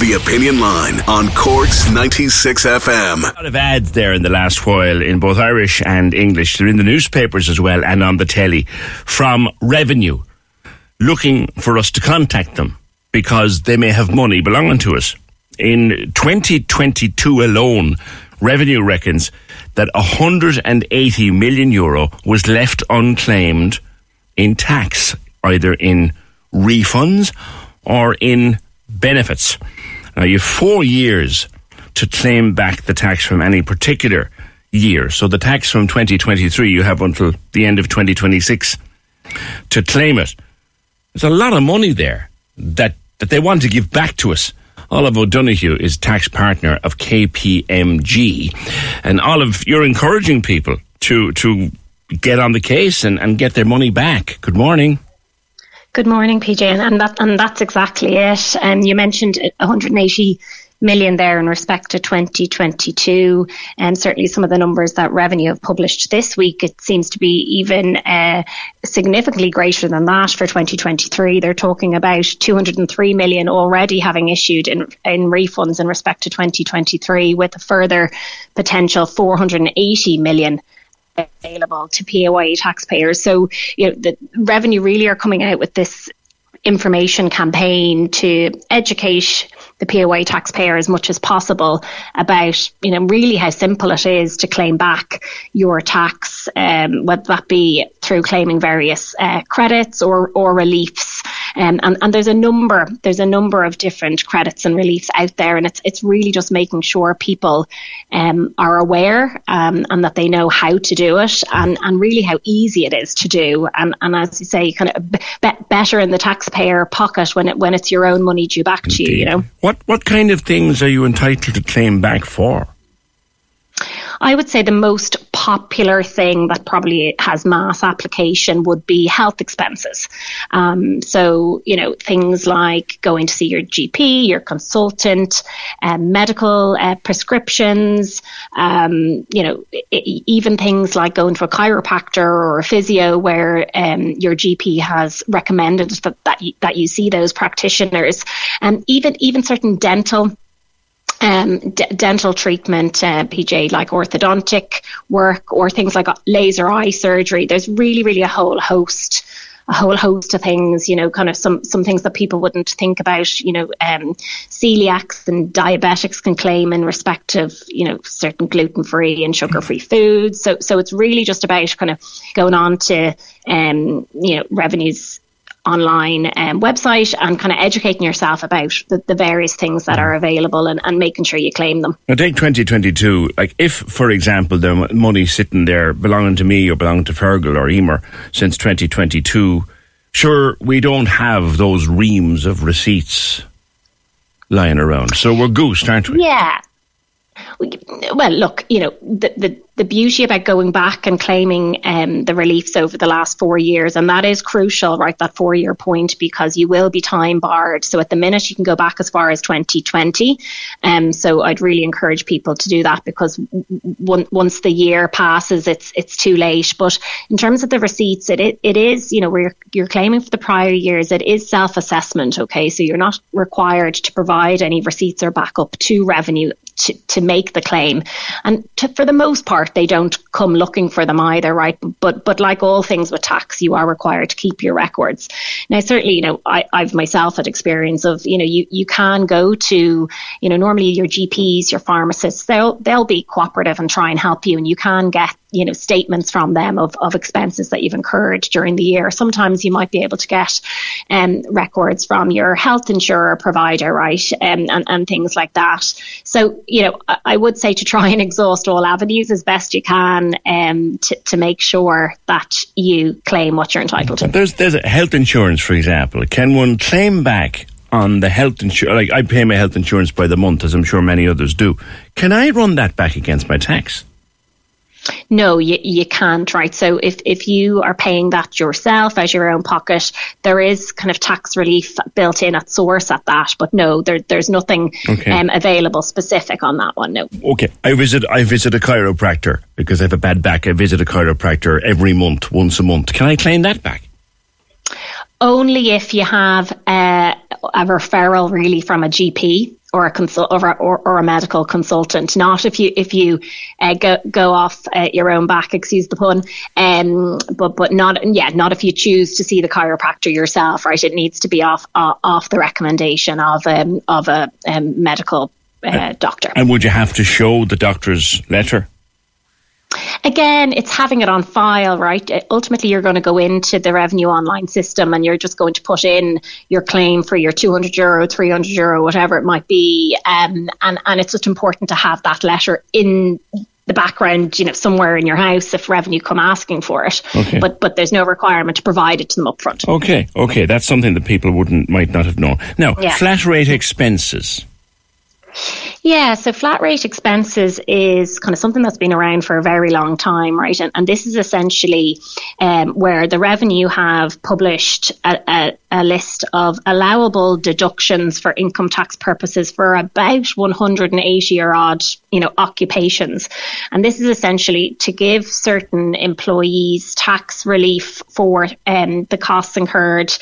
The Opinion Line on Corks 96 FM. A lot of ads there in the last while in both Irish and English. They're in the newspapers as well and on the telly from revenue looking for us to contact them because they may have money belonging to us. In 2022 alone, revenue reckons that 180 million euro was left unclaimed in tax, either in refunds or in benefits. Now, you have four years to claim back the tax from any particular year. So the tax from 2023, you have until the end of 2026 to claim it. There's a lot of money there that, that they want to give back to us. Olive O'Donoghue is tax partner of KPMG. And Olive, you're encouraging people to, to get on the case and, and get their money back. Good morning. Good morning, PJ, and, that and that's exactly it. And um, you mentioned 180 million there in respect to 2022, and certainly some of the numbers that revenue have published this week, it seems to be even uh, significantly greater than that for 2023. They're talking about 203 million already having issued in in refunds in respect to 2023, with a further potential 480 million available to PAYE taxpayers. So, you know, the revenue really are coming out with this information campaign to educate the PAYE taxpayer as much as possible about, you know, really how simple it is to claim back your tax, um, whether that be through claiming various uh, credits or, or reliefs. Um, and, and there's a number, there's a number of different credits and reliefs out there, and it's it's really just making sure people um, are aware um, and that they know how to do it, and, and really how easy it is to do, and, and as you say, kind of be- better in the taxpayer pocket when it when it's your own money due back Indeed. to you. You know. What what kind of things are you entitled to claim back for? I would say the most popular thing that probably has mass application would be health expenses. Um, so, you know, things like going to see your GP, your consultant, um, medical uh, prescriptions, um, you know, I- even things like going to a chiropractor or a physio where um, your GP has recommended that, that, you, that you see those practitioners, and even, even certain dental um, d- dental treatment, uh, PJ, like orthodontic work or things like laser eye surgery. There's really, really a whole host, a whole host of things, you know, kind of some, some things that people wouldn't think about, you know, um, celiacs and diabetics can claim in respect of, you know, certain gluten free and sugar free foods. So, so it's really just about kind of going on to, um, you know, revenues online um, website and kind of educating yourself about the, the various things that are available and, and, making sure you claim them. Now, take 2022. Like, if, for example, the money sitting there belonging to me or belonging to Fergal or Emer since 2022, sure, we don't have those reams of receipts lying around. So we're goosed, aren't we? Yeah. Well, look, you know, the, the the beauty about going back and claiming um, the reliefs over the last four years, and that is crucial, right? That four year point because you will be time barred. So at the minute, you can go back as far as 2020. Um, so I'd really encourage people to do that because once the year passes, it's it's too late. But in terms of the receipts, it it, it is you know where you're claiming for the prior years, it is self assessment. Okay, so you're not required to provide any receipts or backup to revenue to, to make the claim. And to, for the most part, they don't come looking for them either, right? But but like all things with tax, you are required to keep your records. Now, certainly, you know, I, I've myself had experience of, you know, you, you can go to, you know, normally your GPs, your pharmacists, they'll they'll be cooperative and try and help you, and you can get you know statements from them of, of expenses that you've incurred during the year. Sometimes you might be able to get um, records from your health insurer provider, right, um, and and things like that. So you know, I would say to try and exhaust all avenues as best you can um, to to make sure that you claim what you're entitled to. There's there's health insurance, for example. Can one claim back on the health insurance? Like I pay my health insurance by the month, as I'm sure many others do. Can I run that back against my tax? No, you, you can't, right? So if, if you are paying that yourself out your own pocket, there is kind of tax relief built in at source at that, but no, there, there's nothing okay. um, available specific on that one. No. Okay, I visit I visit a chiropractor because I have a bad back. I visit a chiropractor every month, once a month. Can I claim that back? Only if you have a, a referral really from a GP or a consult or, or, or, a medical consultant. Not if you if you uh, go go off uh, your own back, excuse the pun. Um, but but not yeah, not if you choose to see the chiropractor yourself. Right, it needs to be off uh, off the recommendation of um, of a um, medical uh, doctor. And would you have to show the doctor's letter? Again, it's having it on file, right? Uh, ultimately, you're going to go into the revenue online system and you're just going to put in your claim for your 200 euro, 300 euro, whatever it might be. Um, and, and it's just important to have that letter in the background, you know, somewhere in your house if revenue come asking for it. Okay. But but there's no requirement to provide it to them upfront. Okay, okay, that's something that people wouldn't might not have known. Now, yeah. flat rate expenses. Yeah, so flat rate expenses is kind of something that's been around for a very long time, right? And, and this is essentially um, where the revenue have published a, a, a, list of allowable deductions for income tax purposes for about 180 or odd, you know, occupations. And this is essentially to give certain employees tax relief for um, the costs incurred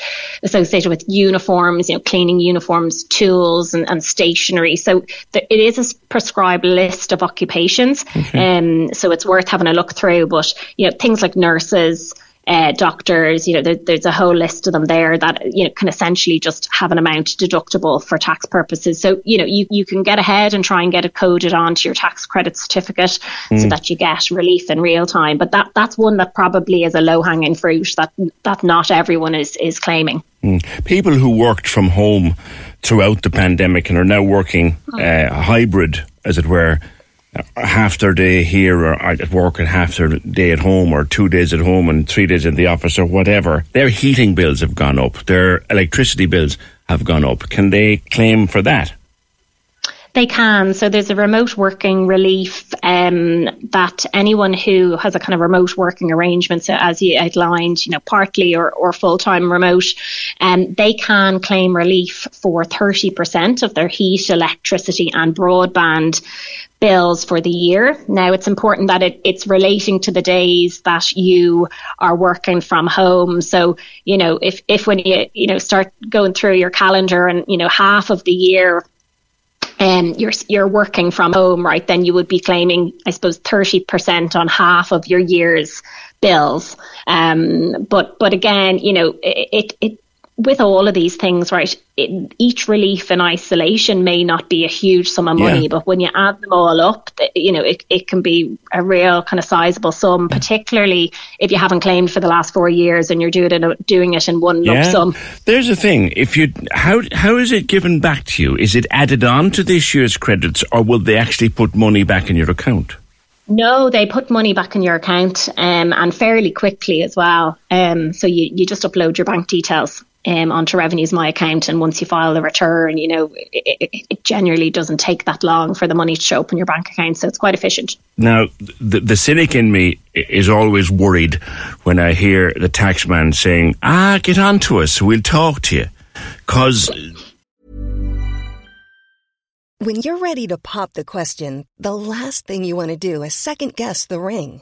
associated with uniforms, you know, cleaning uniforms, tools, and, and stationery. So it is a prescribed list of occupations, okay. um, so it's worth having a look through. But you know, things like nurses. Uh, doctors, you know, there, there's a whole list of them there that you know can essentially just have an amount deductible for tax purposes. So you know, you, you can get ahead and try and get it coded onto your tax credit certificate mm. so that you get relief in real time. But that that's one that probably is a low hanging fruit that that not everyone is is claiming. Mm. People who worked from home throughout the pandemic and are now working oh. uh, hybrid, as it were, half their day here or at work and half their day at home or two days at home and three days in the office or whatever, their heating bills have gone up, their electricity bills have gone up. Can they claim for that? They can. So there's a remote working relief um, that anyone who has a kind of remote working arrangement, so as you outlined, you know, partly or, or full time remote, um, they can claim relief for 30% of their heat, electricity, and broadband bills for the year. Now it's important that it, it's relating to the days that you are working from home. So, you know, if, if when you, you know, start going through your calendar and, you know, half of the year um, you're you're working from home, right? Then you would be claiming, I suppose, thirty percent on half of your year's bills. Um, but but again, you know, it, it with all of these things, right, it, each relief in isolation may not be a huge sum of money, yeah. but when you add them all up, you know, it, it can be a real kind of sizable sum, particularly if you haven't claimed for the last four years and you're doing it, doing it in one yeah. lump sum. There's a thing. If you, how, how is it given back to you? Is it added on to this year's credits or will they actually put money back in your account? No, they put money back in your account um, and fairly quickly as well. Um, so you, you just upload your bank details um, onto Revenues My account, and once you file the return, you know it, it, it, generally doesn't take that long for the money to show up in your bank account, so it's quite efficient. Now, the, the cynic in me is always worried when I hear the taxman saying, "Ah, get on to us, we'll talk to you," because. When you're ready to pop the question, the last thing you want to do is second guess the ring.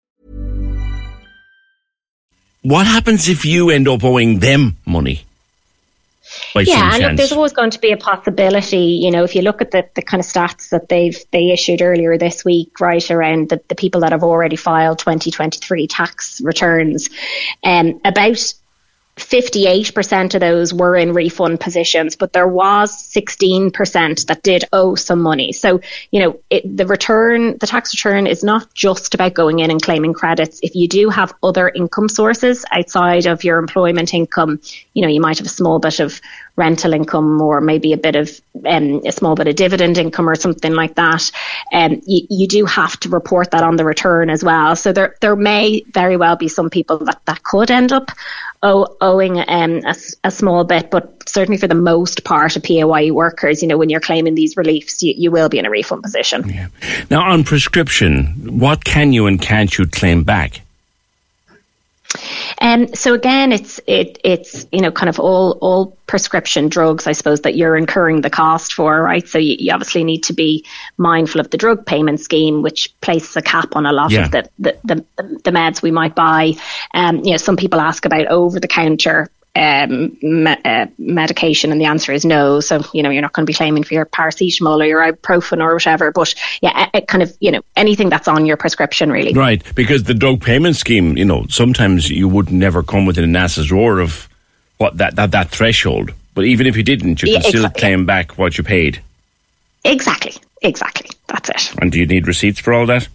What happens if you end up owing them money? Yeah, and look, there's always going to be a possibility. You know, if you look at the, the kind of stats that they've they issued earlier this week, right around the, the people that have already filed 2023 tax returns, um, about 58% of those were in refund positions, but there was 16% that did owe some money. So, you know, it, the return, the tax return is not just about going in and claiming credits. If you do have other income sources outside of your employment income, you know, you might have a small bit of rental income or maybe a bit of um, a small bit of dividend income or something like that. Um, you, you do have to report that on the return as well. So there, there may very well be some people that, that could end up owe, owing um, a, a, small bit, but certainly for the most part of PAYE workers, you know, when you're claiming these reliefs, you, you will be in a refund position. Yeah. Now, on prescription, what can you and can't you claim back? Um, so again, it's it it's you know kind of all all prescription drugs, I suppose that you're incurring the cost for, right? So you, you obviously need to be mindful of the drug payment scheme, which places a cap on a lot Yeah. of the, the, the the meds we might buy. Um, you know, some people ask about over the counter. Um, me- uh, medication, and the answer is no. So you know you're not going to be claiming for your paracetamol or your ibuprofen or whatever. But yeah, it kind of you know anything that's on your prescription really. Right, because the drug payment scheme, you know, sometimes you would never come within a NASA's roar of what that, that, that threshold. But even if you didn't, you Yeah, can still exactly. claim back what you paid. Exactly, exactly. That's it. And do you need receipts for all that?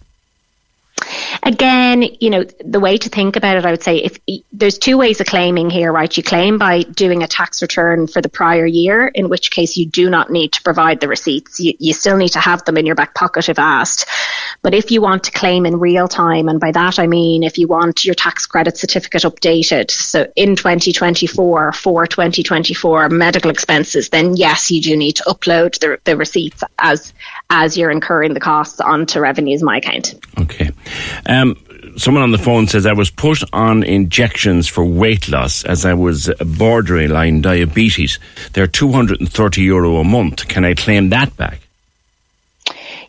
Again, you know, the way to think about it, I would say, if there's two ways of claiming here, right? You claim by doing a tax return for the prior year, in which case you do not need to provide the receipts. You, you still need to have them in your back pocket if asked. But if you want to claim in real time, and by that I mean if you want your tax credit certificate updated, so in 2024 for 2024 medical expenses, then yes, you do need to upload the, the receipts as as you're incurring the costs onto Revenue's My Account. Okay. Um, someone on the phone says I was put on injections for weight loss as I was borderline diabetes. They're 230 euro a month. Can I claim that back?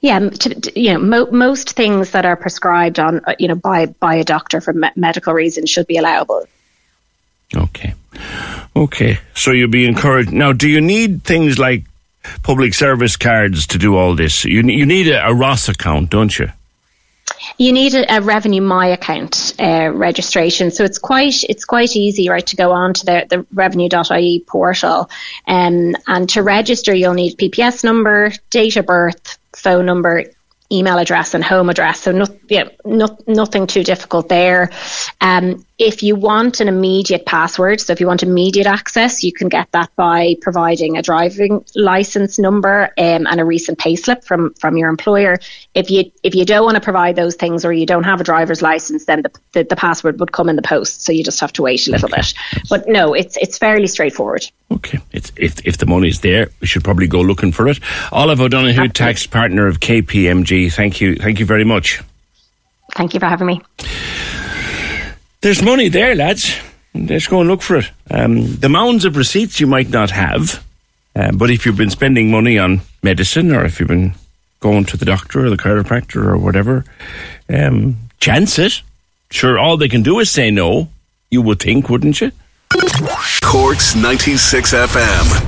Yeah, to, you know, mo- most things that are prescribed on, uh, you know, by by a doctor for me- medical reasons should be allowable. Okay. Okay. So you'll be encouraged. Now, do you need things like public service cards to do all this? You, you need a, a ROS account, don't you? You need a, a Revenue My account uh, registration, so it's quite it's quite easy, right, to go on to the the Revenue.ie portal, um, and to register you'll need PPS number, date of birth, phone number, email address, and home address. So not, yeah, not, nothing too difficult there. Um, if you want an immediate password, so if you want immediate access, you can get that by providing a driving license number um, and a recent payslip from from your employer. If you if you don't want to provide those things or you don't have a driver's license, then the, the, the password would come in the post. So you just have to wait a little bit. But no, it's it's fairly straightforward. Okay. It's, if, if the money's there, we should probably go looking for it. Olive O'Donoghue, tax partner of KPMG. Thank you. Thank you very much. Thank you for having me. There's money there, lads. Let's go and look for it. Um, the mounds of receipts you might not have, uh, but if you've been spending money on medicine or if you've been going to the doctor or the chiropractor or whatever, um, chance it. sure, all they can do is say no. You would think, wouldn't you? Corks 96 FM.